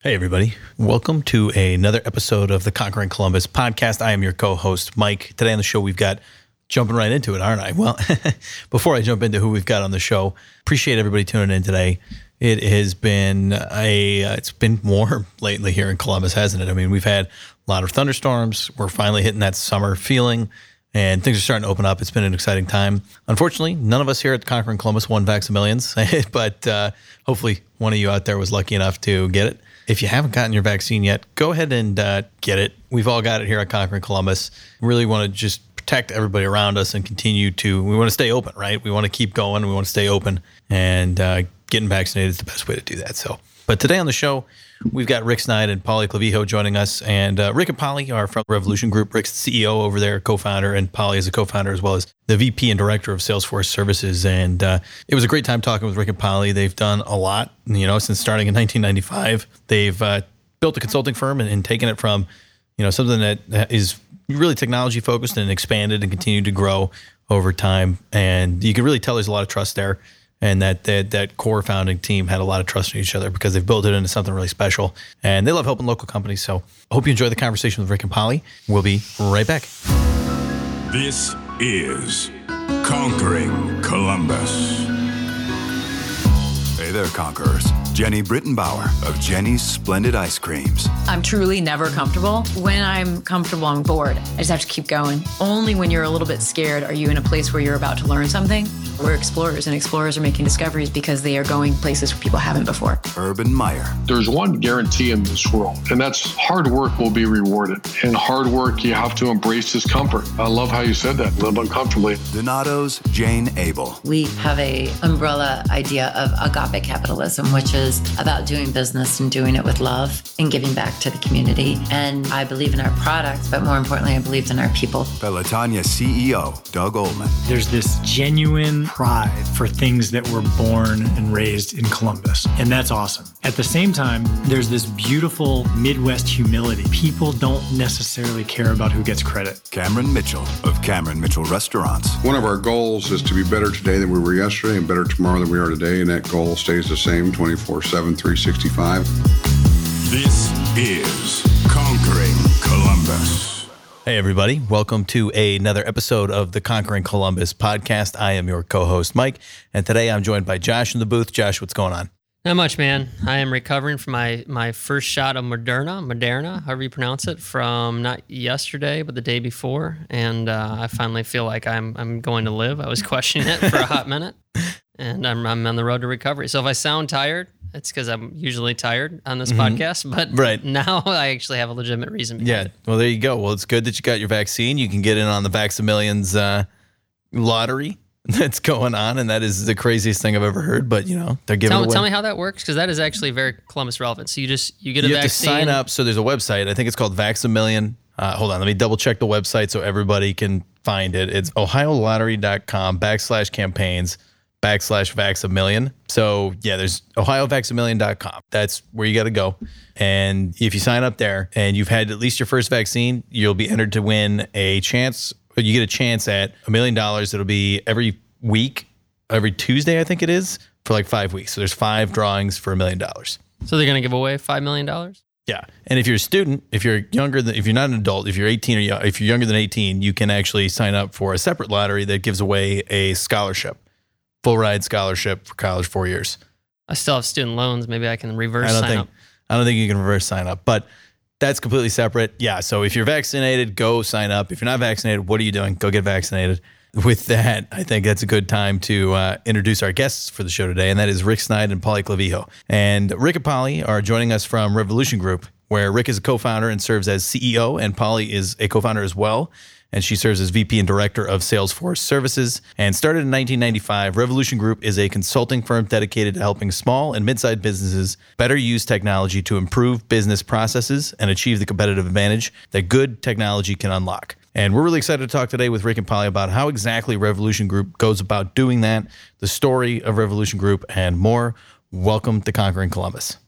Hey, everybody. Welcome to another episode of the Conquering Columbus podcast. I am your co host, Mike. Today on the show, we've got jumping right into it, aren't I? Well, before I jump into who we've got on the show, appreciate everybody tuning in today. It has been a uh, it's been warm lately here in Columbus, hasn't it? I mean, we've had a lot of thunderstorms. We're finally hitting that summer feeling, and things are starting to open up. It's been an exciting time. Unfortunately, none of us here at Conquering Columbus won Vax-A-Millions, but uh, hopefully, one of you out there was lucky enough to get it. If you haven't gotten your vaccine yet, go ahead and uh, get it. We've all got it here at Conquering Columbus. Really want to just protect everybody around us and continue to. We want to stay open, right? We want to keep going. We want to stay open, and uh, getting vaccinated is the best way to do that. So, but today on the show, we've got Rick Sneid and Polly Clavijo joining us. And uh, Rick and Polly are from Revolution Group. Rick's the CEO over there, co-founder, and Polly is a co-founder as well as the VP and director of Salesforce Services. And uh, it was a great time talking with Rick and Polly. They've done a lot, you know, since starting in 1995. They've uh, built a consulting firm and, and taken it from, you know, something that is really technology focused and expanded and continued to grow over time. And you can really tell there's a lot of trust there and that, that that core founding team had a lot of trust in each other because they've built it into something really special and they love helping local companies so i hope you enjoy the conversation with rick and polly we'll be right back This is Conquering Columbus. Hey there, conquerors. Jeni Britton Bauer of Jeni's Splendid Ice Creams. I'm truly never comfortable. When I'm comfortable, I'm bored. I just have to keep going. Only when you're a little bit scared are you in a place where you're about to learn something. We're explorers, and explorers are making discoveries because they are going places where people haven't before. Urban Meyer. There's one guarantee in this world, and that's hard work will be rewarded. And hard work, you have to embrace discomfort. I love how you said that. Live uncomfortably. Donato's Jane Abel. We have a umbrella idea of agape capitalism, which is about doing business and doing it with love and giving back to the community. And I believe in our products, but more importantly, I believe in our people. Pelotonia CEO Doug Ulman. There's this genuine pride for things that were born and raised in Columbus, and that's awesome. At the same time, there's this beautiful Midwest humility. People don't necessarily care about who gets credit. Cameron Mitchell of Cameron Mitchell Restaurants. One of our goals is to be better today than we were yesterday and better tomorrow than we are today. And that goal stays the same 24 7, 365. This is Conquering Columbus. Hey everybody welcome to another episode of the conquering columbus podcast i am your co-host mike and today i'm joined by josh in the booth josh what's going on Not much, man. I am recovering from my my first shot of Moderna, Moderna, however you pronounce it, from not yesterday but the day before, and uh, I finally feel like I'm I'm going to live. I was questioning it for a hot minute, and I'm I'm on the road to recovery. So if I sound tired, it's because I'm usually tired on this podcast. But Right. now I actually have a legitimate reason. yeah it. well there you go well it's good that you got your vaccine you can get in on the vax-a-millions uh, lottery that's going on and that is the craziest thing i've ever heard but you know they're giving Tell, away tell me how that works because that is actually very Columbus relevant. So you just you get a you have to vaccine. sign up. So there's a website. I think it's called Vax-A-Million. Uh, hold on, let me double check the website so everybody can find it. It's ohiolottery.com backslash campaigns backslash Vax-A-Million. So yeah, there's ohiovaxamillion.com. That's where you got to go. And if you sign up there and you've had at least your first vaccine, you'll be entered to win a chance. You get a chance at a million dollars. It'll be every week, every Tuesday, I think it is, for like five weeks. So there's five drawings for a million dollars. So they're gonna give away five million dollars. Yeah, and if you're a student, if you're younger than, if you're not an adult, if you're 18 or yo- if you're younger than 18, you can actually sign up for a separate lottery that gives away a scholarship, full ride scholarship for college, four years. I still have student loans. Maybe I can reverse I don't sign think up. I don't think you can reverse sign up, but that's completely separate. Yeah, so if you're vaccinated, go sign up. If you're not vaccinated, what are you doing? Go get vaccinated. With that, I think that's a good time to uh, introduce our guests for the show today, and that is Rick Sneid and Polly Clavijo. And Rick and Polly are joining us from Revolution Group, where Rick is a co-founder and serves as CEO, and Polly is a co-founder as well. And she serves as VP and Director of Salesforce Services. And started in 1995, Revolution Group is a consulting firm dedicated to helping small and mid-sized businesses better use technology to improve business processes and achieve the competitive advantage that good technology can unlock. And we're really excited to talk today with Rick and Polly about how exactly Revolution Group goes about doing that, the story of Revolution Group, and more. Welcome to Conquering Columbus.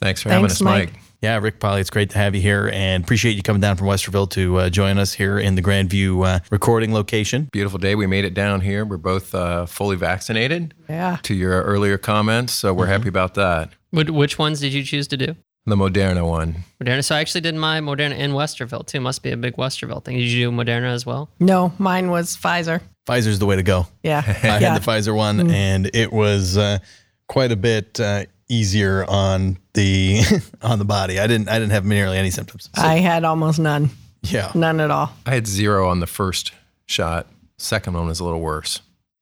Thanks for having Thanks, us, Mike. Mike. Yeah, Rick Polly, it's great to have you here and appreciate you coming down from Westerville to uh, join us here in the Grandview uh, recording location. Beautiful day. We made it down here. We're both uh, fully vaccinated. Yeah. To your earlier comments, so we're happy about that. Which, which ones did you choose to do? The Moderna one. Moderna. So I actually did my Moderna in Westerville too. Must be a big Westerville thing. Did you do Moderna as well? No, mine was Pfizer. Pfizer's the way to go. Yeah. I yeah. had the Pfizer one, and it was uh, quite a bit uh, easier on the on the body. I didn't I didn't have nearly any symptoms. So, I had almost none. yeah, None at all. I had zero on the first shot. Second one was a little worse.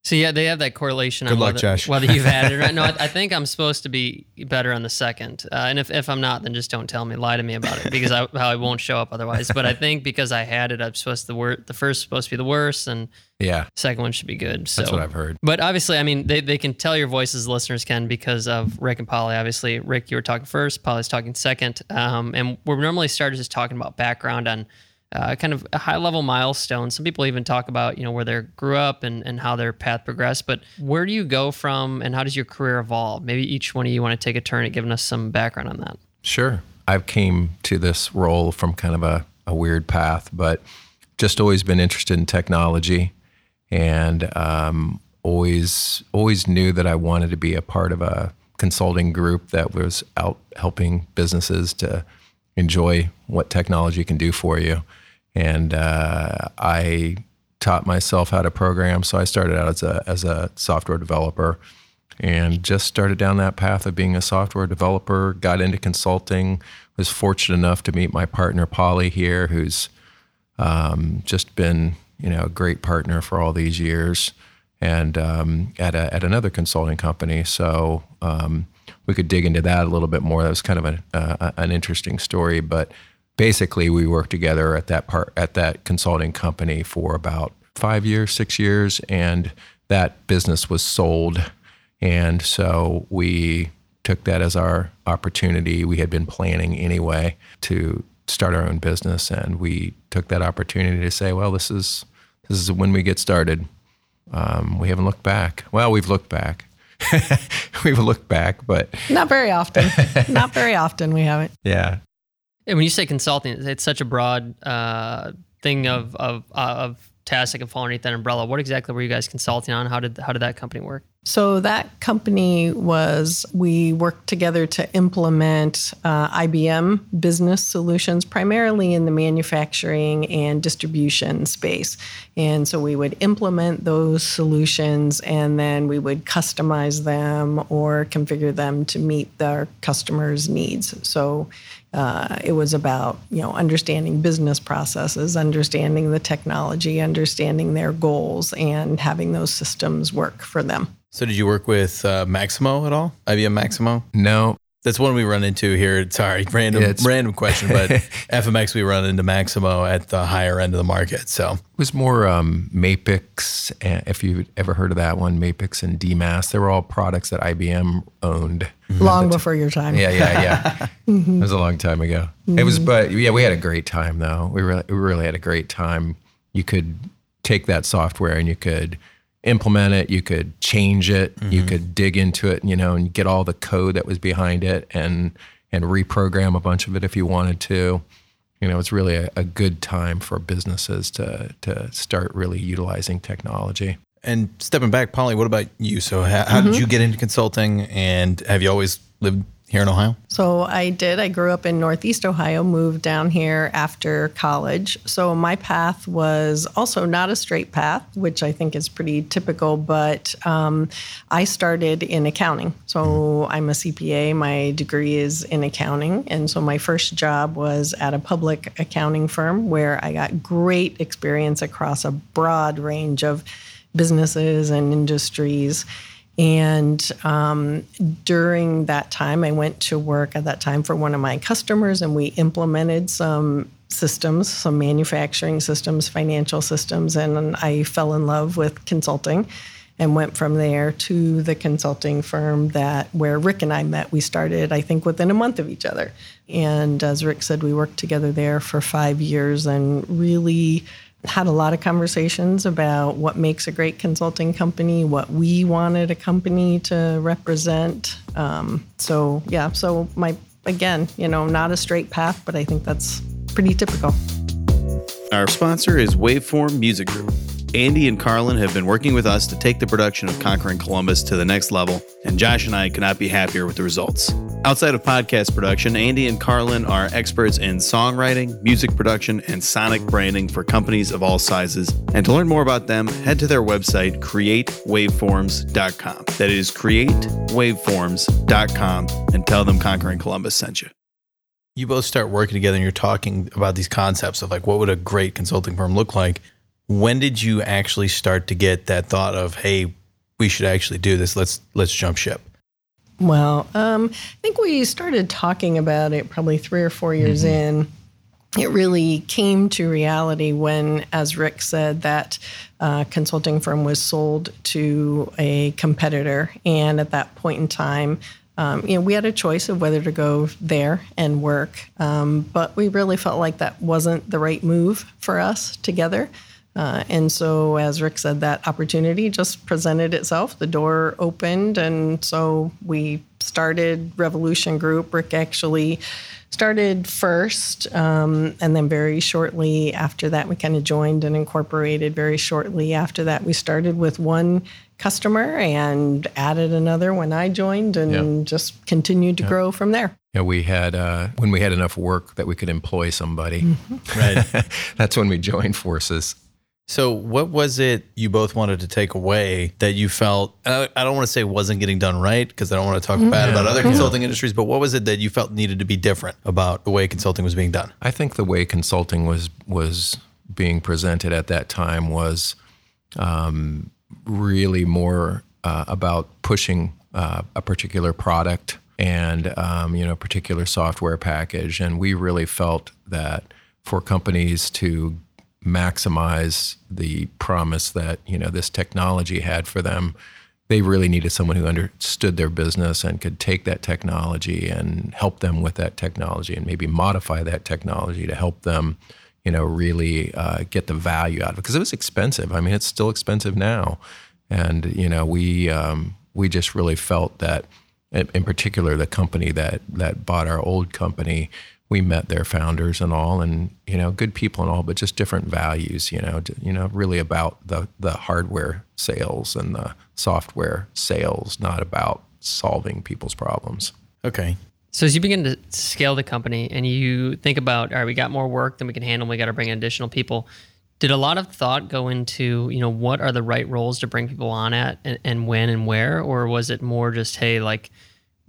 So yeah, they have that correlation Good on luck, whether, Josh. whether you've had it or not. No, I, I think I'm supposed to be better on the second. Uh, and if, if I'm not, then just don't tell me, lie to me about it because I, how I won't show up otherwise. But I think because I had it, I'm supposed to the wor- the first is supposed to be the worst, and Yeah, second one should be good. So that's what I've heard. But obviously, I mean, they, they can tell your voices, listeners can, because of Rick and Polly. Obviously, Rick, you were talking first, Polly's talking second. Um, and we're normally started just talking about background on uh, kind of a high level milestone. Some people even talk about, you know, where they grew up and, and how their path progressed. But where do you go from and how does your career evolve? Maybe each one of you want to take a turn at giving us some background on that. Sure. I've came to this role from kind of a, a weird path, but just always been interested in technology and um, always always knew that I wanted to be a part of a consulting group that was out helping businesses to enjoy what technology can do for you. And uh, I taught myself how to program, so I started out as a as a software developer and just started down that path of being a software developer. Got into consulting. Was fortunate enough to meet my partner Polly here, who's um, just been you know a great partner for all these years, and um, at a, at another consulting company. So um, we could dig into that a little bit more. That was kind of a, uh, an interesting story, but basically we worked together at that part at that consulting company for about five years, six years, and that business was sold, and so we took that as our opportunity. We had been planning anyway to start our own business, and we took that opportunity to say, well, this is this is when we get started. Um, we haven't looked back. Well, we've looked back. we've looked back, but Not very often. Not very often we haven't. yeah, And when you say consulting, it's such a broad uh, thing of, of, uh, of tasks that can fall underneath that umbrella. What exactly were you guys consulting on? How did, how did that company work? So that company was, we worked together to implement uh, IBM business solutions, primarily in the manufacturing and distribution space. And so we would implement those solutions and then we would customize them or configure them to meet their customers' needs. So uh, it was about you know understanding business processes, understanding the technology, understanding their goals, and having those systems work for them. So did you work with uh, Maximo at all? IBM Maximo? no, That's one we run into here. Sorry, random It's- random question, but FMX we run into Maximo at the higher end of the market. So It was more um, MAPICS, uh, if you've ever heard of that one, MAPICS and DMAS. They were all products that IBM owned. Long before your time. Yeah, yeah, yeah. It was a long time ago. It was, but yeah, we had a great time though. We really, we really had a great time. You could take that software and you could implement it. You could change it. You mm-hmm. could dig into it, you know, and get all the code that was behind it and and reprogram a bunch of it if you wanted to. You know, it's really a, a good time for businesses to to start really utilizing technology. And stepping back, Polly, what about you? So, how, how did mm-hmm. you get into consulting, and have you always lived here in Ohio? So I did. I grew up in Northeast Ohio, moved down here after college. So my path was also not a straight path, which I think is pretty typical, but um, I started in accounting. So I'm a CPA. My degree is in accounting. And so my first job was at a public accounting firm where I got great experience across a broad range of businesses and industries. And um, during that time, I went to work at that time for one of my customers, and we implemented some systems, some manufacturing systems, financial systems, and I fell in love with consulting and went from there to the consulting firm that where Rick and I met. We started, I think, within a month of each other. And as Rick said, we worked together there for five years and really had a lot of conversations about what makes a great consulting company, what we wanted a company to represent. Um, so yeah, so my again, you know, not a straight path, but I think that's pretty typical. Our sponsor is Waveform Music Group. Andy and Carlin have been working with us to take the production of Conquering Columbus to the next level, and Josh and I cannot be happier with the results. Outside of podcast production, Andy and Carlin are experts in songwriting, music production, and sonic branding for companies of all sizes. And to learn more about them, head to their website, createwaveforms.com. That is createwaveforms.com, and tell them Conquering Columbus sent you you both start working together and you're talking about these concepts of like what would a great consulting firm look like when did you actually start to get that thought of hey we should actually do this let's let's jump ship well um, i think we started talking about it probably three or four years mm-hmm. in it really came to reality when, as Rick said, that uh, consulting firm was sold to a competitor. And at that point in time, um, you know, we had a choice of whether to go there and work, um, but we really felt like that wasn't the right move for us together. Uh, and so, as Rick said, that opportunity just presented itself. The door opened, and so we started Revolution Group. Rick actually started first, um, and then very shortly after that, we kind of joined and incorporated. Very shortly after that, we started with one customer and added another when I joined and just continued to grow from there. Yeah, we had uh, when we had enough work that we could employ somebody. Mm-hmm. Right. That's when we joined forces. So, what was it you both wanted to take away that you felt? I don't want to say wasn't getting done right because I don't want to talk bad about other consulting industries, but what was it that you felt needed to be different about the way consulting was being done? I think the way consulting was was being presented at that time was um, really more uh, about pushing uh, a particular product and um, you know a particular software package, and we really felt that for companies to maximize the promise that you know this technology had for them. They really needed someone who understood their business and could take that technology and help them with that technology and maybe modify that technology to help them you know really uh, get the value out of it. Because it was expensive. I mean it's still expensive now. And you know we um, we just really felt that in particular the company that that bought our old company we met their founders and all and you know good people and all but just different values you know you know really about the the hardware sales and the software sales not about solving people's problems. Okay. So as you begin to scale the company and you think about all right we got more work than we can handle we got to bring in additional people did a lot of thought go into you know what are the right roles to bring people on at and, and when and where? Or was it more just hey like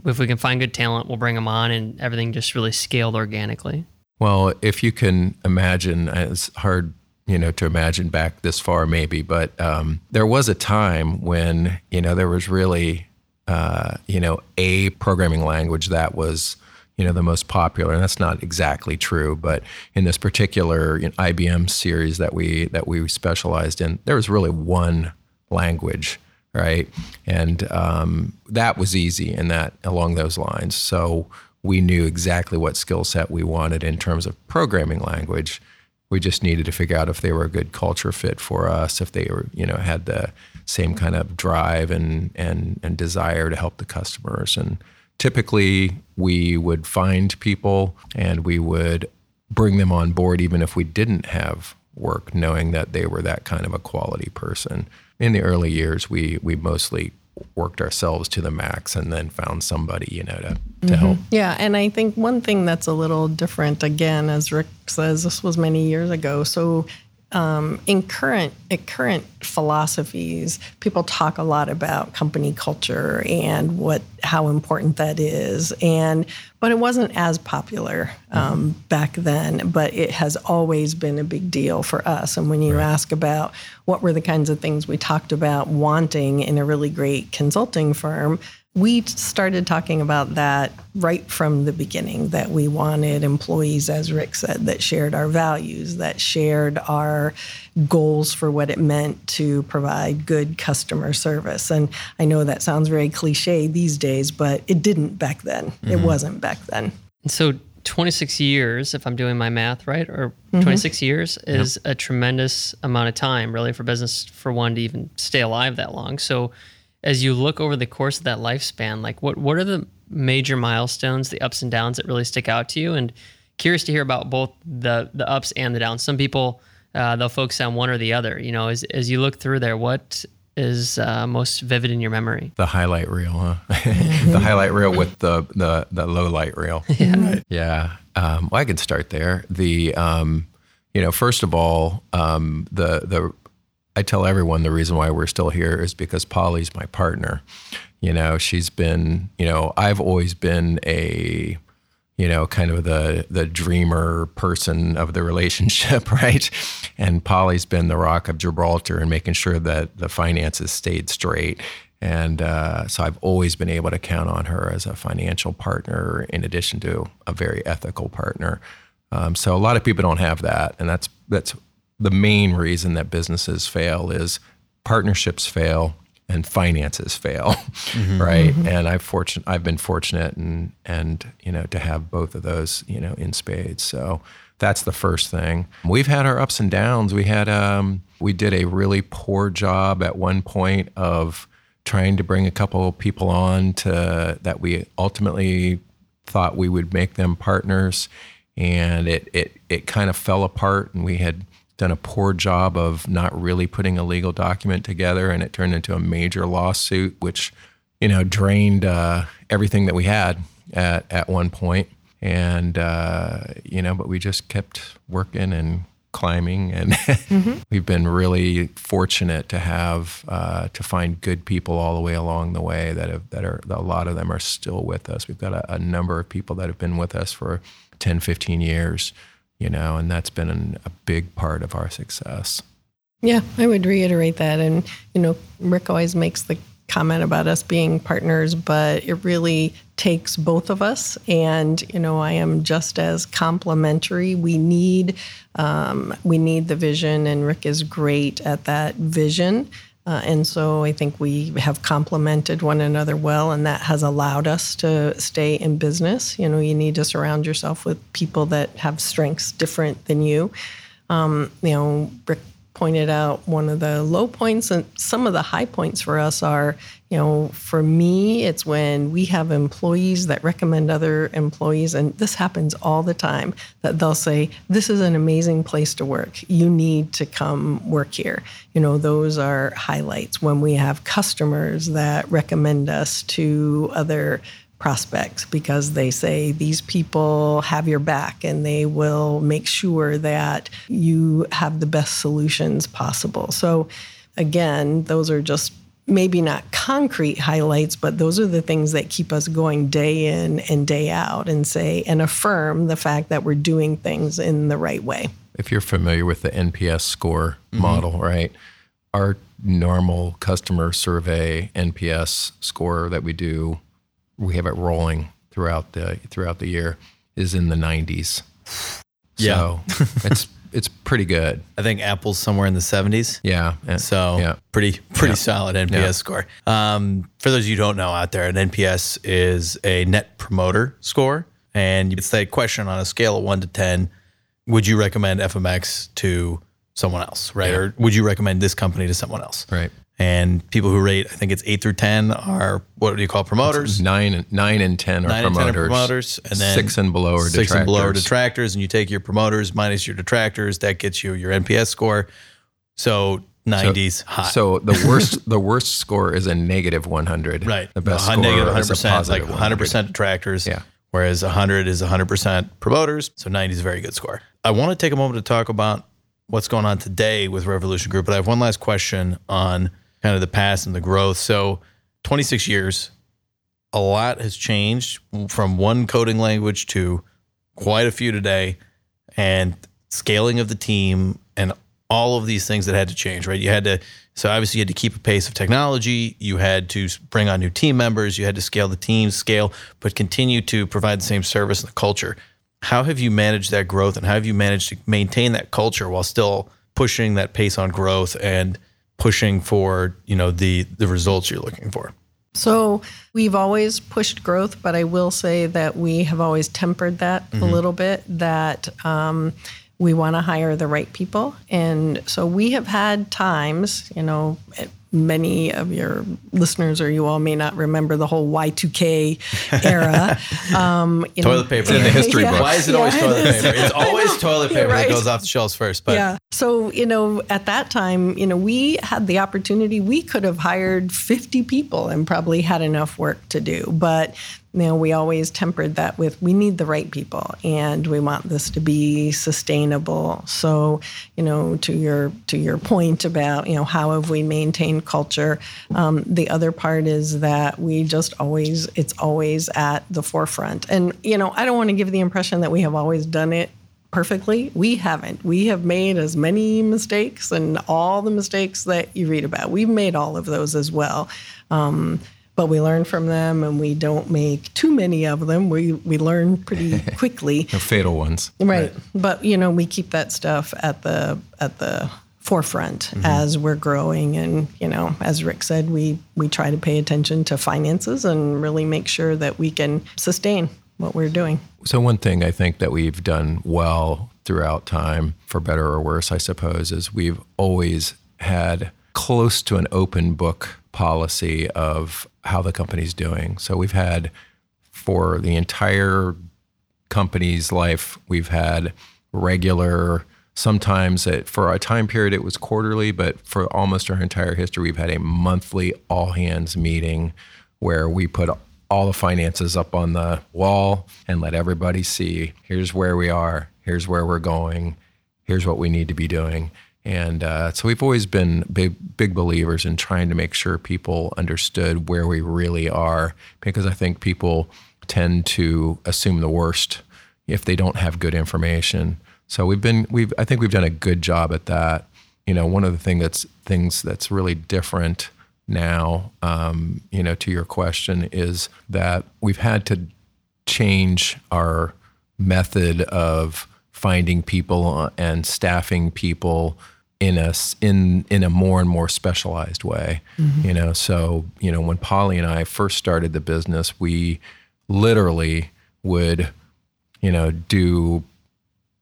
if we can find good talent we'll bring them on and everything just really scaled organically. Well if you can imagine it's hard you know to imagine back this far maybe but um, there was a time when you know there was really uh, you know a programming language that was you know the most popular and that's not exactly true but in this particular you know, IBM series that we that we specialized in there was really one language right? And um, that was easy and that along those lines. So we knew exactly what skill set we wanted in terms of programming language. We just needed to figure out if they were a good culture fit for us if they were you know had the same kind of drive and and and desire to help the customers. And typically we would find people and we would bring them on board even if we didn't have work knowing that they were that kind of a quality person in the early years we we mostly worked ourselves to the max and then found somebody you know to, to mm-hmm. help yeah and i think one thing that's a little different again as rick says this was many years ago so um, in current in current philosophies, people talk a lot about company culture and what how important that is, and but it wasn't as popular um, mm-hmm. back then. But it has always been a big deal for us. And when you right. ask about what were the kinds of things we talked about wanting in a really great consulting firm, we started talking about that right from the beginning that we wanted employees, as Rick said, that shared our values, that shared our goals for what it meant to provide good customer service. And I know that sounds very cliche these days, but it didn't back then. Mm-hmm. It wasn't back then. So 26 years, if I'm doing my math right, or mm-hmm. 26 years is yep. a tremendous amount of time, really, for business for one to even stay alive that long. So as you look over the course of that lifespan, like what what are the major milestones, the ups and downs that really stick out to you? And curious to hear about both the the ups and the downs. Some people uh, they'll focus on one or the other. You know, as as you look through there, what is uh, most vivid in your memory? The highlight reel, huh? the highlight reel with the the the low light reel. Yeah. Yeah. Um, well, I can start there. The um, you know, first of all, um, the the I tell everyone the reason why we're still here is because Polly's my partner. You know, she's been, you know, I've always been a, you know, kind of the the dreamer person of the relationship, right? And Polly's been the rock of Gibraltar and making sure that the finances stayed straight. And uh, so I've always been able to count on her as a financial partner, in addition to a very ethical partner. Um, so a lot of people don't have that, and that's that's the main reason that businesses fail is partnerships fail and finances fail, right? And I've fortunate I've been fortunate and and you know to have both of those you know in spades. So that's the first thing. We've had our ups and downs. We had um, we did a really poor job at one point of trying to bring a couple of people on to that we ultimately thought we would make them partners and it it it kind of fell apart and we had done a poor job of not really putting a legal document together and it turned into a major lawsuit which you know drained uh, everything that we had at at one point. And uh, you know but we just kept working and climbing and we've been really fortunate to have uh, to find good people all the way along the way that have that are a lot of them are still with us. We've got a, a number of people that have been with us for 10 15 years you know and that's been an, a big part of our success Yeah, I would reiterate that. And, you know, Rick always makes the comment about us being partners, but it really takes both of us. And, you know, I am just as complimentary. We need, um, we need the vision, and Rick is great at that vision. Uh, and so I think we have complemented one another well, and that has allowed us to stay in business. You know, you need to surround yourself with people that have strengths different than you. Um, you know, Rick pointed out one of the low points and some of the high points for us are you know for me it's when we have employees that recommend other employees and this happens all the time that they'll say this is an amazing place to work. You need to come work here. You know those are highlights. When we have customers that recommend us to other prospects because they say these people have your back and they will make sure that you have the best solutions possible. So, again, those are just maybe not concrete highlights, but those are the things that keep us going day in and day out and say and affirm the fact that we're doing things in the right way. if you're familiar with the NPS score mm-hmm. model, right? Our normal customer survey NPS score that we do, we have it rolling throughout the throughout the year, is in the 90s. Yeah. So it's it's pretty good. I think Apple's somewhere in the 70s. Yeah. So yeah. pretty pretty Yeah. solid NPS Yeah. score. Um, for those of you who don't know out there, an NPS is a net promoter score, and it's that question on a scale of one to ten: Would you recommend FMX to someone else, right? Or would you recommend this company to someone else? Right. And people who rate, I think it's eight through ten, are what do you call promoters? Nine and nine and ten are Nine and promoters. ten are promoters, and then six and below are six detractors. and below are detractors, and you take your promoters minus your detractors, that gets you your NPS score. So nineties hot. So the worst the worst score is a negative 100. right, The best score negative is a 100%, like positive 100 100. percent detractors. Yeah. Whereas 100 is 100 percent promoters. So 90 is a very good score. I want to take a moment to talk about what's going on today with Revolution Group, but I have one last question on kind of the past and the growth. So 26 years, a lot has changed from one coding language to quite a few today, and scaling of the team and all of these things that had to change, right? You had to, so obviously you had to keep a pace of technology. You had to bring on new team members. You had to scale the team, scale, but continue to provide the same service and the culture. How have you managed that growth and how have you managed to maintain that culture while still pushing that pace on growth and pushing for, you know, the the results you're looking for? So we've always pushed growth, but I will say that we have always tempered that a little bit. That um, we want to hire the right people, and so we have had times, you know, many of your listeners or you all may not remember the whole Y2K era. Um, you toilet know, paper in the history yeah. book. Why is it always toilet it is. paper? It's always toilet paper Right. that goes off the shelves first. But yeah. So, you know, at that time, you know, we had the opportunity, we could have hired 50 people and probably had enough work to do. But, you know, we always tempered that with we need the right people and we want this to be sustainable. So, you know, to your to your point about, you know, how have we maintained culture? Um, the other part is that we just always it's always at the forefront. And, you know, I don't want to give the impression that we have always done it perfectly. We haven't. We have made as many mistakes and all the mistakes that you read about. We've made all of those as well. Um, but we learn from them and we don't make too many of them. We, we learn pretty quickly. The fatal ones. right. But, you know, we keep that stuff at the, at the, forefront mm-hmm. as we're growing and you know as rick said we we try to pay attention to finances and really make sure that we can sustain what we're doing So one thing I think that we've done well throughout time, for better or worse, I suppose, is we've always had close to an open book policy of how the company's doing. So we've had for the entire company's life, we've had regular. Sometimes it, for a time period it was quarterly, but for almost our entire history, we've had a monthly all hands meeting where we put all the finances up on the wall and let everybody see here's where we are, here's where we're going, here's what we need to be doing. And uh, so we've always been big, big believers in trying to make sure people understood where we really are, because I think people tend to assume the worst if they don't have good information. So we've been, we've, I think we've done a good job at that. You know, one of the thing that's things that's really different now, um, you know, to your question is that we've had to change our method of finding people and staffing people in a in in a more and more specialized way. Mm-hmm. You know, so you know when Polly and I first started the business, we literally would you know do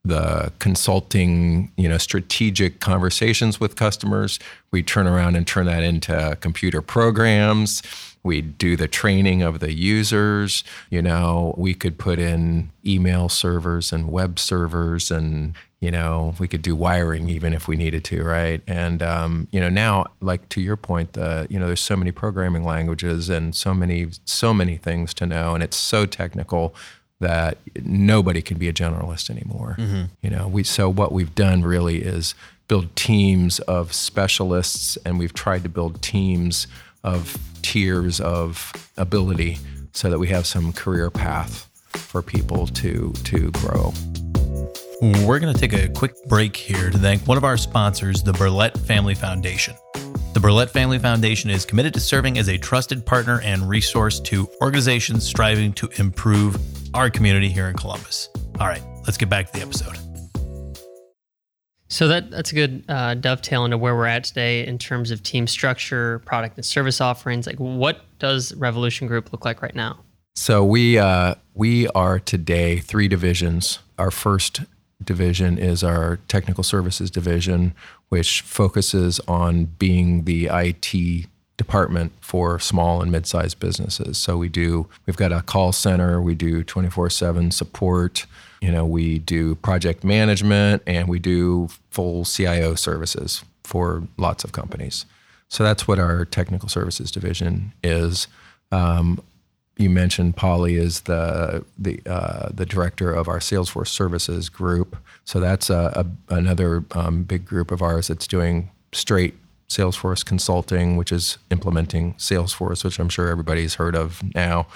the consulting, you know, strategic conversations with customers. We turn around and turn that into computer programs. We do the training of the users. You know, we could put in email servers and web servers, and you know, we could do wiring even if we needed to, right? And um, you know, now, like to your point, the you know, there's so many programming languages and so many so many things to know, and it's so technical that nobody can be a generalist anymore. You know, we so what we've done really is build teams of specialists, and we've tried to build teams of tiers of ability so that we have some career path for people to to grow. We're going to take a quick break here to thank one of our sponsors, the Burlett Family Foundation. The Burlett Family Foundation is committed to serving as a trusted partner and resource to organizations striving to improve our community here in Columbus. All right, let's get back to the episode. So that that's a good uh, dovetail into where we're at today in terms of team structure, product and service offerings. Like, what does Revolution Group look like right now? So we uh, we are today three divisions. Our first division is our technical services division, which focuses on being the IT department for small and mid-sized businesses. So we do we've got a call center, we do 24/7 support, you know, we do project management and we do full CIO services for lots of companies. So that's what our technical services division is. Um, you mentioned Polly is the the uh, the director of our Salesforce Services group. So that's a, a, another um, big group of ours that's doing straight Salesforce consulting, which is implementing Salesforce, which I'm sure everybody's heard of now.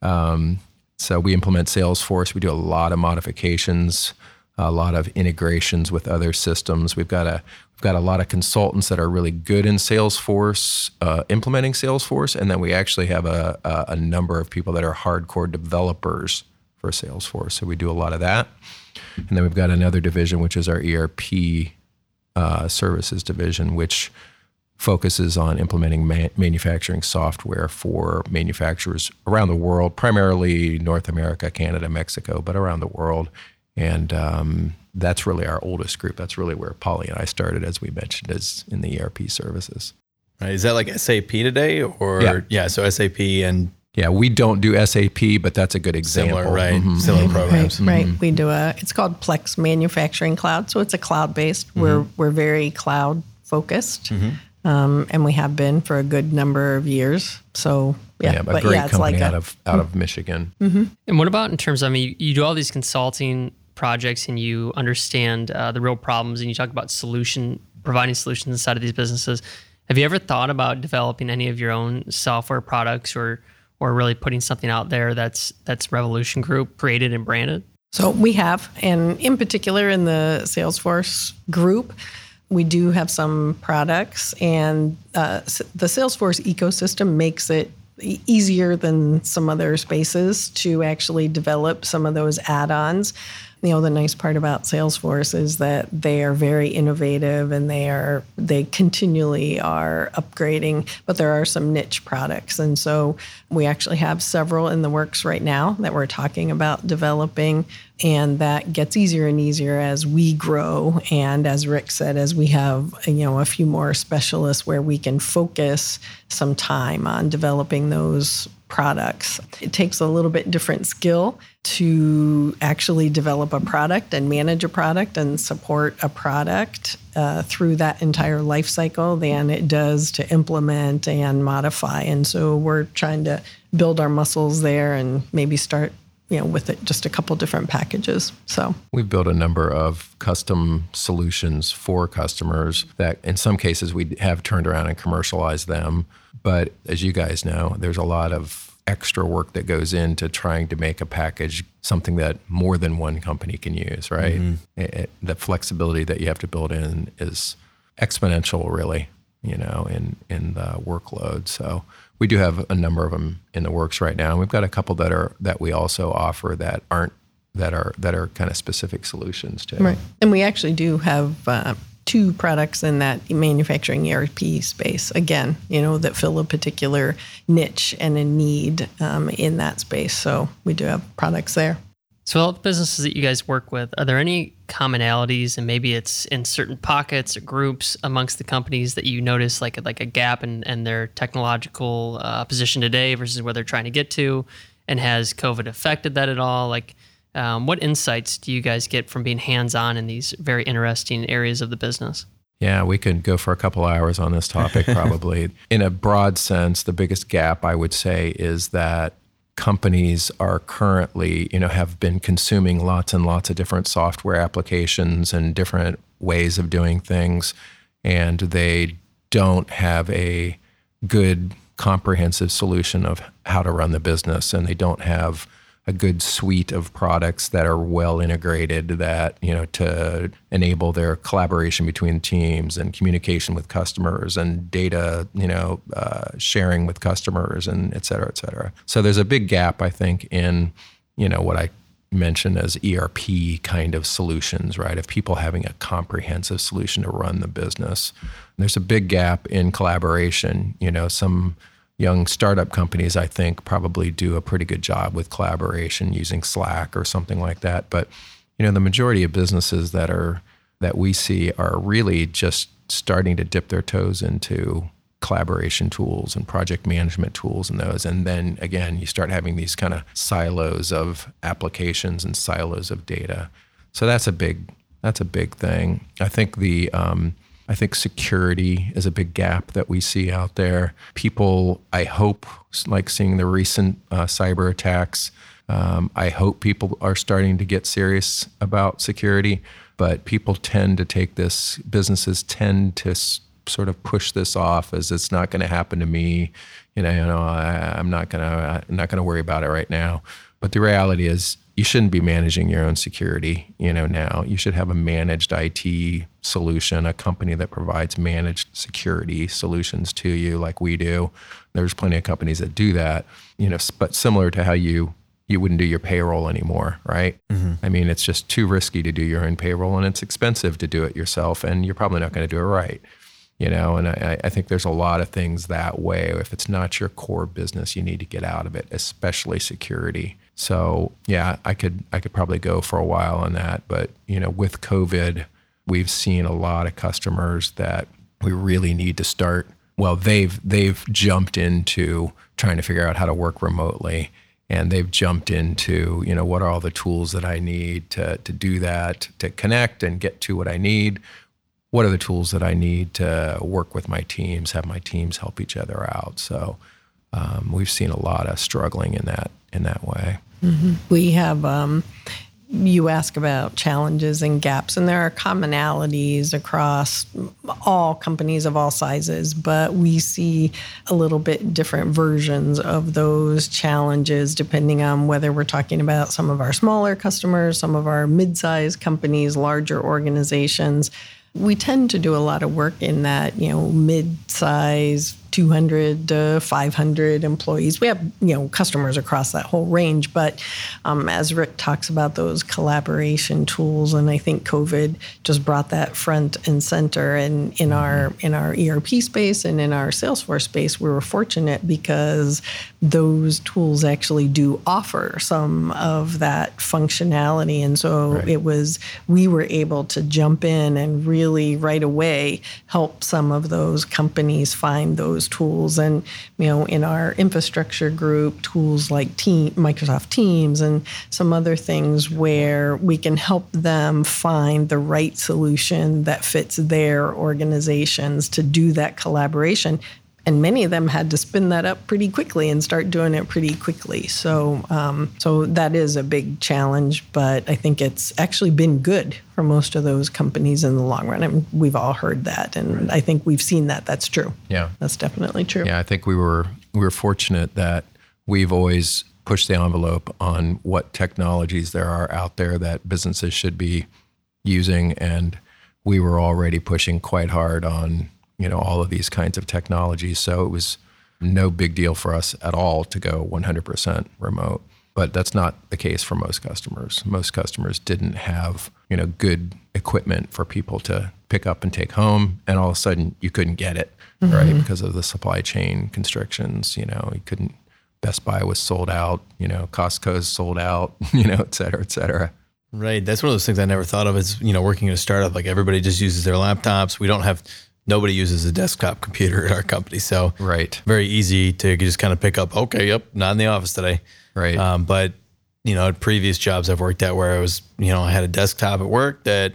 Um, so we implement Salesforce. We do a lot of modifications, a lot of integrations with other systems. We've got a we've got a lot of consultants that are really good in Salesforce, uh, implementing Salesforce, and then we actually have a, a, a number of people that are hardcore developers for Salesforce. So we do a lot of that, and then we've got another division which is our ERP uh, services division, which focuses on implementing ma- manufacturing software for manufacturers around the world, primarily North America, Canada, Mexico, but around the world. And um, that's really our oldest group. That's really where Polly and I started, as we mentioned, is in the ERP services. Right. Is that like SAP today or Yeah. yeah so SAP and Yeah, we don't do SAP, but that's a good example. similar right Mhm. similar programs. Right, right. We do a. It's called Plex Manufacturing Cloud, so it's a cloud based. We're we're very cloud focused, um, and we have been for a good number of years. So yeah, Yeah, a but great yeah, company like out a, of out of Michigan. And what about in terms of, I mean, you, you do all these consulting projects and you understand uh, the real problems and you talk about solution, providing solutions inside of these businesses. Have you ever thought about developing any of your own software products or, or really putting something out there that's, that's Revolution Group created and branded? So we have, and in particular in the Salesforce group, we do have some products, and uh, the Salesforce ecosystem makes it easier than some other spaces to actually develop some of those add-ons. You know, the nice part about Salesforce is that they are very innovative and they are they continually are upgrading, but there are some niche products. And so we actually have several in the works right now that we're talking about developing and that gets easier and easier as we grow and as Rick said as we have you know a few more specialists where we can focus some time on developing those products. It takes a little bit different skill to actually develop a product and manage a product and support a product uh, through that entire life cycle than it does to implement and modify. And so we're trying to build our muscles there and maybe start you know with it just a couple different packages. So We've built a number of custom solutions for customers that, in some cases, we have turned around and commercialized them. But as you guys know, there's a lot of extra work that goes into trying to make a package something that more than one company can use, right? It- it- the flexibility that you have to build in is exponential, really, you know, in, in the workload. So we do have a number of them in the works right now. And we've got a couple that are that we also offer that aren't that are that are kind of specific solutions to. Right. And we actually do have uh, two products in that manufacturing ERP space, again, you know, that fill a particular niche and a need um, in that space. So we do have products there. So, all the businesses that you guys work with, are there any commonalities, and maybe it's in certain pockets or groups amongst the companies that you notice like like a gap in, in their technological uh, position today versus where they're trying to get to, and has COVID affected that at all? Like, um, what insights do you guys get from being hands on in these very interesting areas of the business? Yeah, we could go for a couple hours on this topic probably. In a broad sense, the biggest gap I would say is that companies are currently, you know, have been consuming lots and lots of different software applications and different ways of doing things and they don't have a good comprehensive solution of how to run the business and they don't have a good suite of products that are well integrated that you know to enable their collaboration between teams and communication with customers and data you know uh, sharing with customers and et cetera et cetera. So there's a big gap i think in you know what i mentioned as erp kind of solutions right? Of people having a comprehensive solution to run the business. There's a big gap in collaboration you know some young startup companies, I think, probably do a pretty good job with collaboration using Slack or something like that. But you know, the majority of businesses that are that we see are really just starting to dip their toes into collaboration tools and project management tools and those. And then again, you start having these kind of silos of applications and silos of data. So that's a big that's a big thing. I think the um, I think security is a big gap that we see out there. People, I hope, like seeing the recent uh, cyber attacks, um, I hope people are starting to get serious about security, but people tend to take this, businesses tend to s- sort of push this off as it's not going to happen to me. You know, you know I, I'm not going to, I'm not going to worry about it right now. But the reality is, you shouldn't be managing your own security, you know, now. You should have a managed IT solution, a company that provides managed security solutions to you like we do. There's plenty of companies that do that, you know, but similar to how you you wouldn't do your payroll anymore, right? Mm-hmm. I mean, it's just too risky to do your own payroll and it's expensive to do it yourself and you're probably not going to do it right. You know, and I, I think there's a lot of things that way. If it's not your core business, you need to get out of it, especially security. So yeah, I could I could probably go for a while on that, but you know, with COVID, we've seen a lot of customers that we really need to start well, they've they've jumped into trying to figure out how to work remotely, and they've jumped into you know what are all the tools that I need to to do that, to connect and get to what I need. What are the tools that I need to work with my teams, have my teams help each other out? So um, we've seen a lot of struggling in that in that way. Mm-hmm. We have. Um, you ask about challenges and gaps, and there are commonalities across all companies of all sizes, but we see a little bit different versions of those challenges depending on whether we're talking about some of our smaller customers, some of our mid sized companies, larger organizations. We tend to do a lot of work in that, you know, mid size 200 to 500 employees. We have you know customers across that whole range, but um, as Rick talks about those collaboration tools, and I think COVID just brought that front and center. And in our in our ERP space and in our Salesforce space, we were fortunate because those tools actually do offer some of that functionality, and so right. it was we were able to jump in and really right away help some of those companies find those those tools. And, you know, in our infrastructure group, tools like Team, Microsoft Teams and some other things where we can help them find the right solution that fits their organizations to do that collaboration and many of them had to spin that up pretty quickly and start doing it pretty quickly. So, um, so that is a big challenge, but I think it's actually been good for most of those companies in the long run. I mean, we've all heard that, and I think we've seen that. That's true. Yeah, that's definitely true. Yeah, I think we were we were fortunate that we've always pushed the envelope on what technologies there are out there that businesses should be using, and we were already pushing quite hard on you know all of these kinds of technologies. So it was no big deal for us at all to go 100% remote. But that's not the case for most customers. Most customers didn't have you know good equipment for people to pick up and take home, and all of a sudden you couldn't get it mm-hmm. right because of the supply chain constrictions. You know, you couldn't. Best Buy was sold out. You know, Costco's sold out. You know, et cetera, et cetera. Right. That's one of those things I never thought of. Is you know, working in a startup, like everybody just uses their laptops. We don't have nobody uses a desktop computer at our company. So right, very easy to just kind of pick up. Okay, yep, not in the office today. Right. Um, but you know, at previous jobs I've worked at where I was, you know, I had a desktop at work that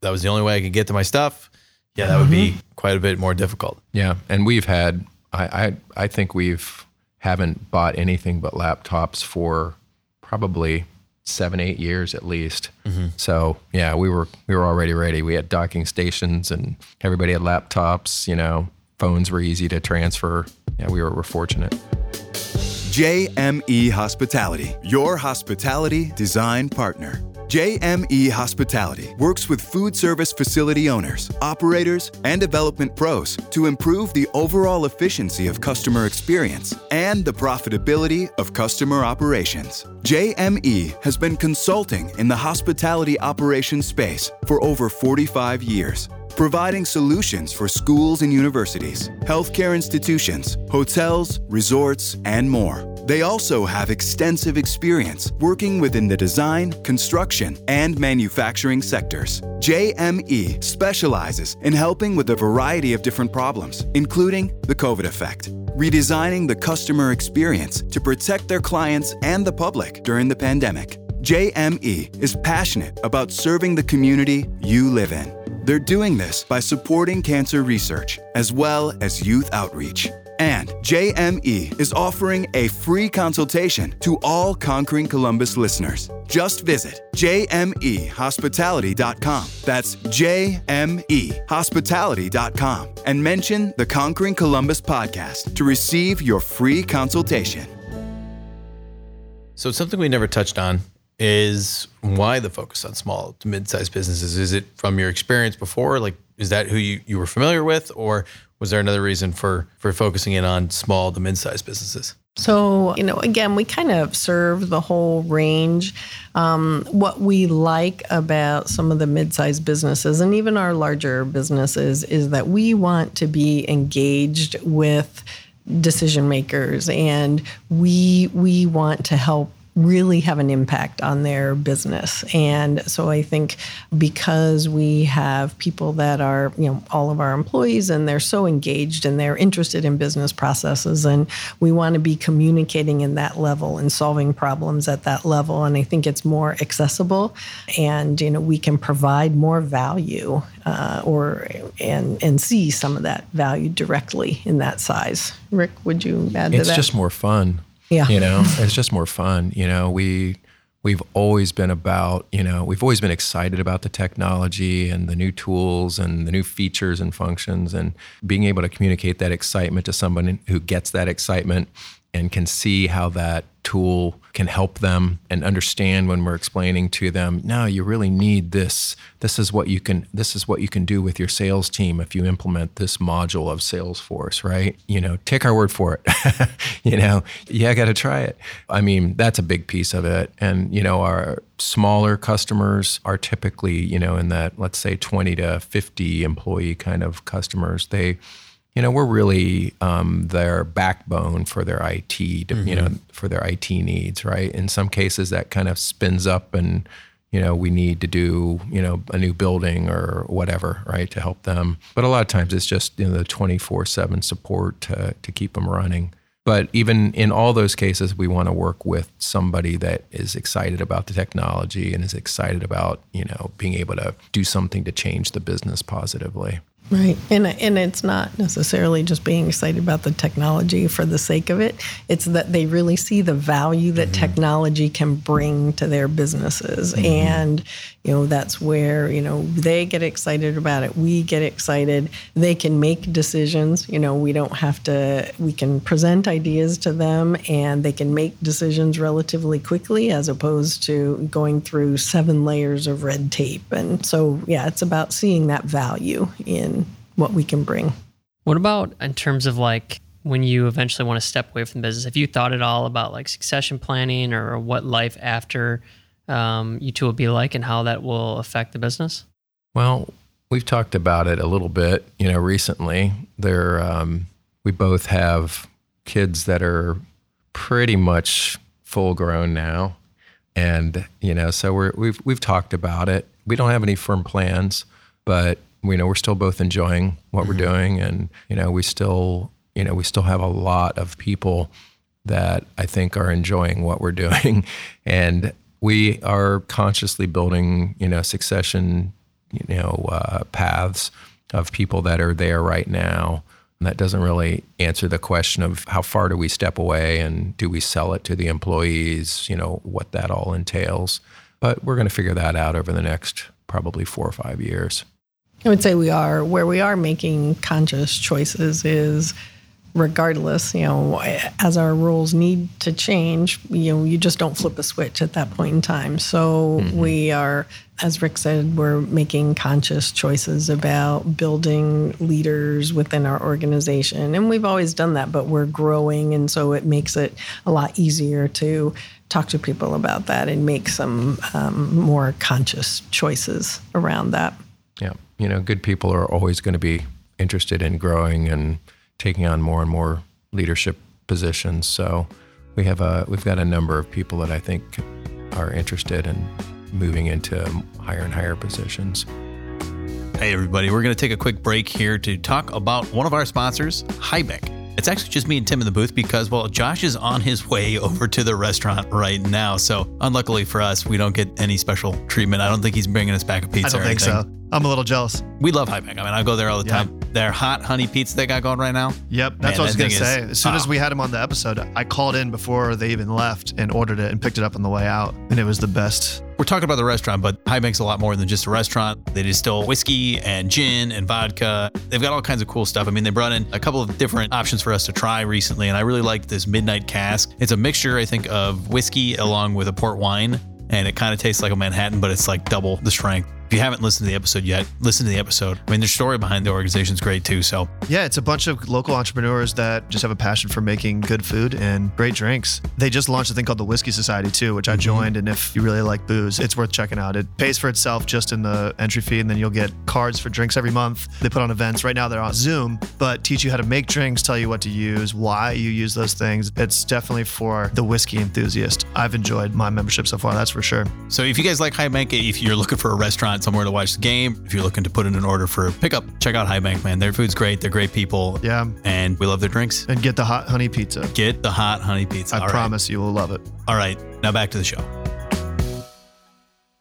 that was the only way I could get to my stuff. Yeah, that would be mm-hmm. quite a bit more difficult. Yeah, and we've had I I, I think we've haven't bought anything but laptops for probably seven, eight years at least. Mm-hmm. So yeah, we were we were already ready. We had docking stations, and everybody had laptops. You know, phones were easy to transfer. Yeah, we were, were fortunate. JME Hospitality, your hospitality design partner. JME Hospitality works with food service facility owners, operators, and development pros to improve the overall efficiency of customer experience and the profitability of customer operations. JME has been consulting in the hospitality operations space for over 45 years providing solutions for schools and universities, healthcare institutions, hotels, resorts, and more. They also have extensive experience working within the design, construction, and manufacturing sectors. JME specializes in helping with a variety of different problems, including the COVID effect, redesigning the customer experience to protect their clients and the public during the pandemic. JME is passionate about serving the community you live in. They're doing this by supporting cancer research as well as youth outreach. And JME is offering a free consultation to all Conquering Columbus listeners. Just visit jmehospitality.com. That's jmehospitality.com and mention the Conquering Columbus podcast to receive your free consultation. So, something we never touched on is why the focus on small to mid-sized businesses? Is it from your experience before? Like, is that who you, you were familiar with, or was there another reason for for focusing in on small to mid-sized businesses? So, you know, again, we kind of serve the whole range. Um, what we like about some of the mid sized businesses and even our larger businesses is that we want to be engaged with decision makers and we we want to help really have an impact on their business. And so I think because we have people that are, you know, all of our employees and they're so engaged and they're interested in business processes and we want to be communicating in that level and solving problems at that level. And I think it's more accessible and, you know, we can provide more value uh, or and and see some of that value directly in that size. Rick, would you add to that? It's just more fun. Yeah. You know, it's just more fun. You know, we we've always been about, you know, we've always been excited about the technology and the new tools and the new features and functions and being able to communicate that excitement to someone who gets that excitement and can see how that tool can help them and understand when we're explaining to them no you really need this. This is what you can this is what you can do with your sales team if you implement this module of salesforce right? You know take our word for it. You know yeah i got to try it. I mean that's a big piece of it. And you know our smaller customers are typically you know in that let's say 20 to 50 employee kind of customers. They you know, we're really um, their backbone for their IT, mm-hmm. you know, for their IT needs, right? In some cases, that kind of spins up and, you know, we need to do, you know, a new building or whatever, right, to help them. But a lot of times it's just, you know, the 24 7 support to, to keep them running. But even in all those cases, we want to work with somebody that is excited about the technology and is excited about, you know, being able to do something to change the business positively. Right. And, and it's not necessarily just being excited about the technology for the sake of it. It's that they really see the value that mm-hmm. technology can bring to their businesses. Mm-hmm. And, you know, that's where, you know, they get excited about it. We get excited. They can make decisions. You know, we don't have to, we can present ideas to them and they can make decisions relatively quickly as opposed to going through seven layers of red tape. And so, yeah, it's about seeing that value in what we can bring. What about in terms of like when you eventually want to step away from the business? Have you thought at all about like succession planning or what life after um, you two will be like and how that will affect the business? Well, we've talked about it a little bit, you know, recently. There, um, we both have kids that are pretty much full grown now, and you know, so we're, we've we've talked about it. We don't have any firm plans, but we know we're still both enjoying what mm-hmm. we're doing and you know we still you know we still have a lot of people that I think are enjoying what we're doing and we are consciously building you know succession you know uh, paths of people that are there right now. And that doesn't really answer the question of how far do we step away and do we sell it to the employees you know what that all entails. But we're going to figure that out over the next probably four or five years. I would say we are. Where we are making conscious choices is regardless, you know, as our rules need to change, you know, you just don't flip a switch at that point in time. So mm-hmm. we are, as Rick said, we're making conscious choices about building leaders within our organization. And we've always done that, but we're growing. And so it makes it a lot easier to talk to people about that and make some um, more conscious choices around that. Yeah you know, good people are always going to be interested in growing and taking on more and more leadership positions. So we have a we've got a number of people that I think are interested in moving into higher and higher positions. Hey everybody, we're going to take a quick break here to talk about one of our sponsors, High Bank. It's actually just me and Tim in the booth because, well, Josh is on his way over to the restaurant right now. So, unluckily for us, we don't get any special treatment. I don't think he's bringing us back a pizza. I don't think so. I'm a little jealous. We love High Bank. I mean, I go there all the yeah. time. Their hot honey pizza they got going right now. Yep, that's Man, what I was gonna say. Is, as soon as we had him on the episode, I called in before they even left and ordered it and picked it up on the way out, and it was the best we're talking about the restaurant, but High Bank's a lot more than just a restaurant. They distill whiskey and gin and vodka. They've got all kinds of cool stuff. I mean, they brought in a couple of different options for us to try recently, and I really liked this Midnight Cask. It's a mixture, I think, of whiskey along with a port wine, and it kind of tastes like a Manhattan, but it's like double the strength. If you haven't listened to the episode yet, listen to the episode. I mean, the story behind the organization is great too. So, Yeah, it's a bunch of local entrepreneurs that just have a passion for making good food and great drinks. They just launched a thing called the Whiskey Society too, which I mm-hmm. joined. And if you really like booze, it's worth checking out. It pays for itself just in the entry fee, and then you'll get cards for drinks every month. They put on events. Right now they're on Zoom, but teach you how to make drinks, tell you what to use, why you use those things. It's definitely for the whiskey enthusiast. I've enjoyed my membership so far, that's for sure. so if you guys like High Bank, if you're looking for a restaurant somewhere to watch the game, if you're looking to put in an order for pickup, check out High Bank, man. Their food's great. They're great people. Yeah. And we love their drinks. And get the hot honey pizza. Get the hot honey pizza. I All right. promise you will love it. All right, now back to the show.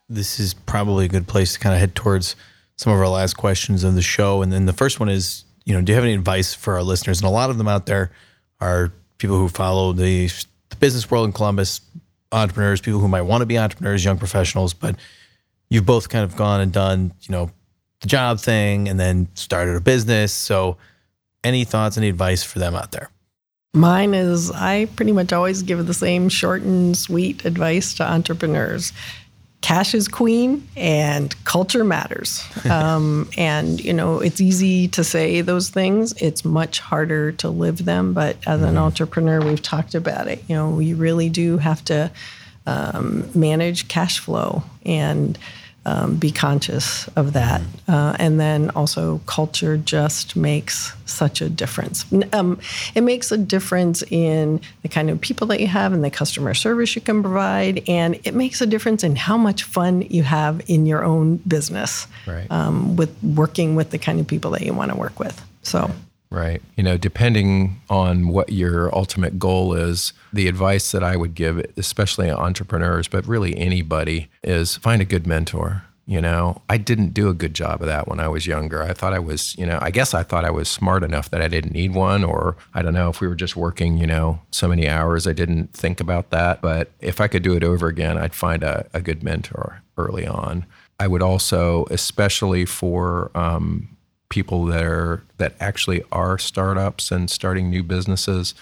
This is probably a good place to kind of head towards some of our last questions of the show. And then the first one is, you know, do you have any advice for our listeners? And a lot of them out there are people who follow the, the business world in Columbus, entrepreneurs, people who might want to be entrepreneurs, young professionals, but you've both kind of gone and done, you know, the job thing and then started a business. So any thoughts, any advice for them out there? Mine is I pretty much always give the same short and sweet advice to entrepreneurs. Cash is queen and culture matters. Um, and, you know, it's easy to say those things. It's much harder to live them. But as an entrepreneur, we've talked about it. You know, we really do have to um, manage cash flow and um, be conscious of that. Uh, and then also, culture just makes such a difference. Um, it makes a difference in the kind of people that you have and the customer service you can provide. And it makes a difference in how much fun you have in your own business Right. um, with working with the kind of people that you want to work with. So, Right. You know, depending on what your ultimate goal is, the advice that I would give, especially entrepreneurs, but really anybody, is find a good mentor. You know, I didn't do a good job of that when I was younger. I thought I was, you know, I guess I thought I was smart enough that I didn't need one, or I don't know if we were just working, you know, so many hours, I didn't think about that. But if I could do it over again, I'd find a, a good mentor early on. I would also, especially for um, people that are that actually are startups and starting new businesses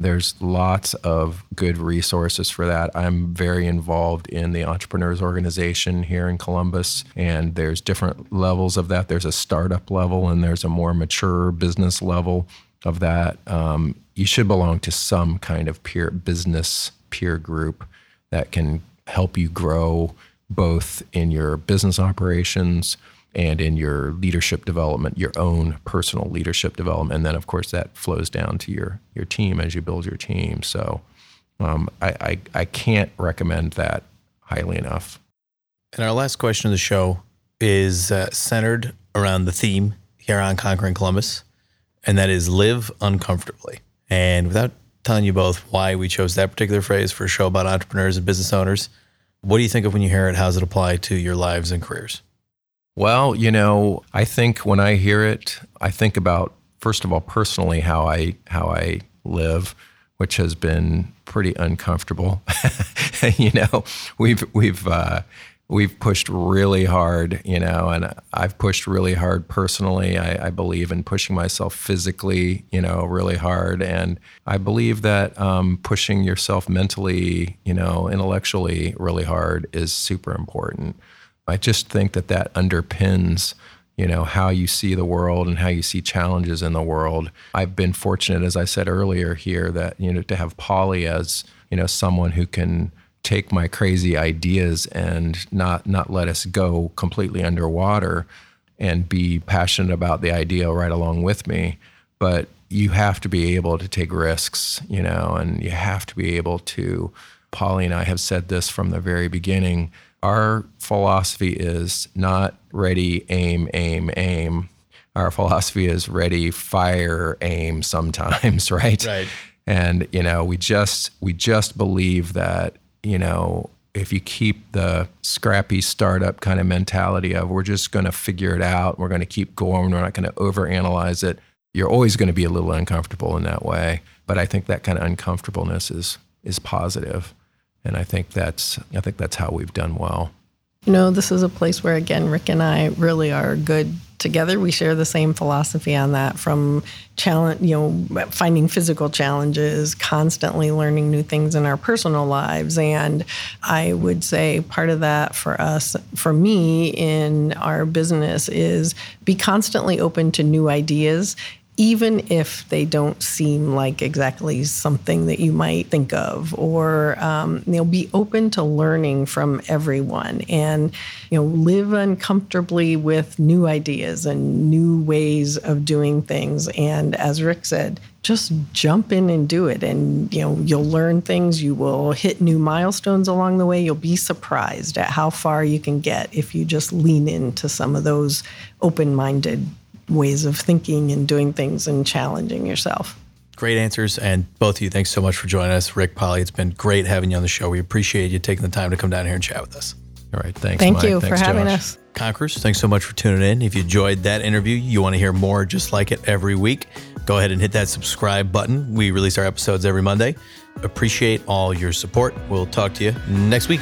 there's lots of good resources for that. I'm very involved in the entrepreneurs organization here in columbus and there's different levels of that. There's a startup level and there's a more mature business level of that. Um, you should belong to some kind of peer business peer group that can help you grow both in your business operations and in your leadership development, your own personal leadership development, and then of course that flows down to your your team as you build your team. So um, I, I I can't recommend that highly enough. And our last question of the show is uh, centered around the theme here on Conquering Columbus, and that is live uncomfortably. And without telling you both why we chose that particular phrase for a show about entrepreneurs and business owners, what do you think of when you hear it? How does it apply to your lives and careers? Well, you know, I think when I hear it, I think about first of all personally how I how I live, which has been pretty uncomfortable. you know, we've we've uh, we've pushed really hard, you know, and I've pushed really hard personally. I, I believe in pushing myself physically, you know, really hard, and I believe that um, pushing yourself mentally, you know, intellectually really hard is super important. I just think that that underpins, you know, how you see the world and how you see challenges in the world. I've been fortunate, as I said earlier here, that you know to have Polly as you know someone who can take my crazy ideas and not not let us go completely underwater and be passionate about the idea right along with me. But you have to be able to take risks, you know, and you have to be able to. Polly and I have said this from the very beginning our philosophy is not ready, aim, aim, aim. Our philosophy is ready, fire, aim sometimes, right? Right. And you know, we just we just believe that, you know, if you keep the scrappy startup kind of mentality of we're just going to figure it out, we're going to keep going, we're not going to overanalyze it, you're always going to be a little uncomfortable in that way. But I think that kind of uncomfortableness is is positive and I think that's I think that's how we've done well. You know, this is a place where, again, Rick and I really are good together we share the same philosophy on that from challenge you know finding physical challenges constantly learning new things in our personal lives and i would say part of that for us for me in our business is be constantly open to new ideas even if they don't seem like exactly something that you might think of, or um, know, be open to learning from everyone, and you know, live uncomfortably with new ideas and new ways of doing things. And as Rick said, just jump in and do it, and you know, you'll learn things. You will hit new milestones along the way. You'll be surprised at how far you can get if you just lean into some of those open-minded ways of thinking and doing things and challenging yourself. Great answers. And both of you, thanks so much for joining us. Rick, Polly, it's been great having you on the show. We appreciate you taking the time to come down here and chat with us. All right. Thanks. Thank Mike. you thanks, for having Josh. us. Conquerors, thanks so much for tuning in. If you enjoyed that interview, you want to hear more just like it every week, go ahead and hit that subscribe button. We release our episodes every Monday. Appreciate all your support. We'll talk to you next week.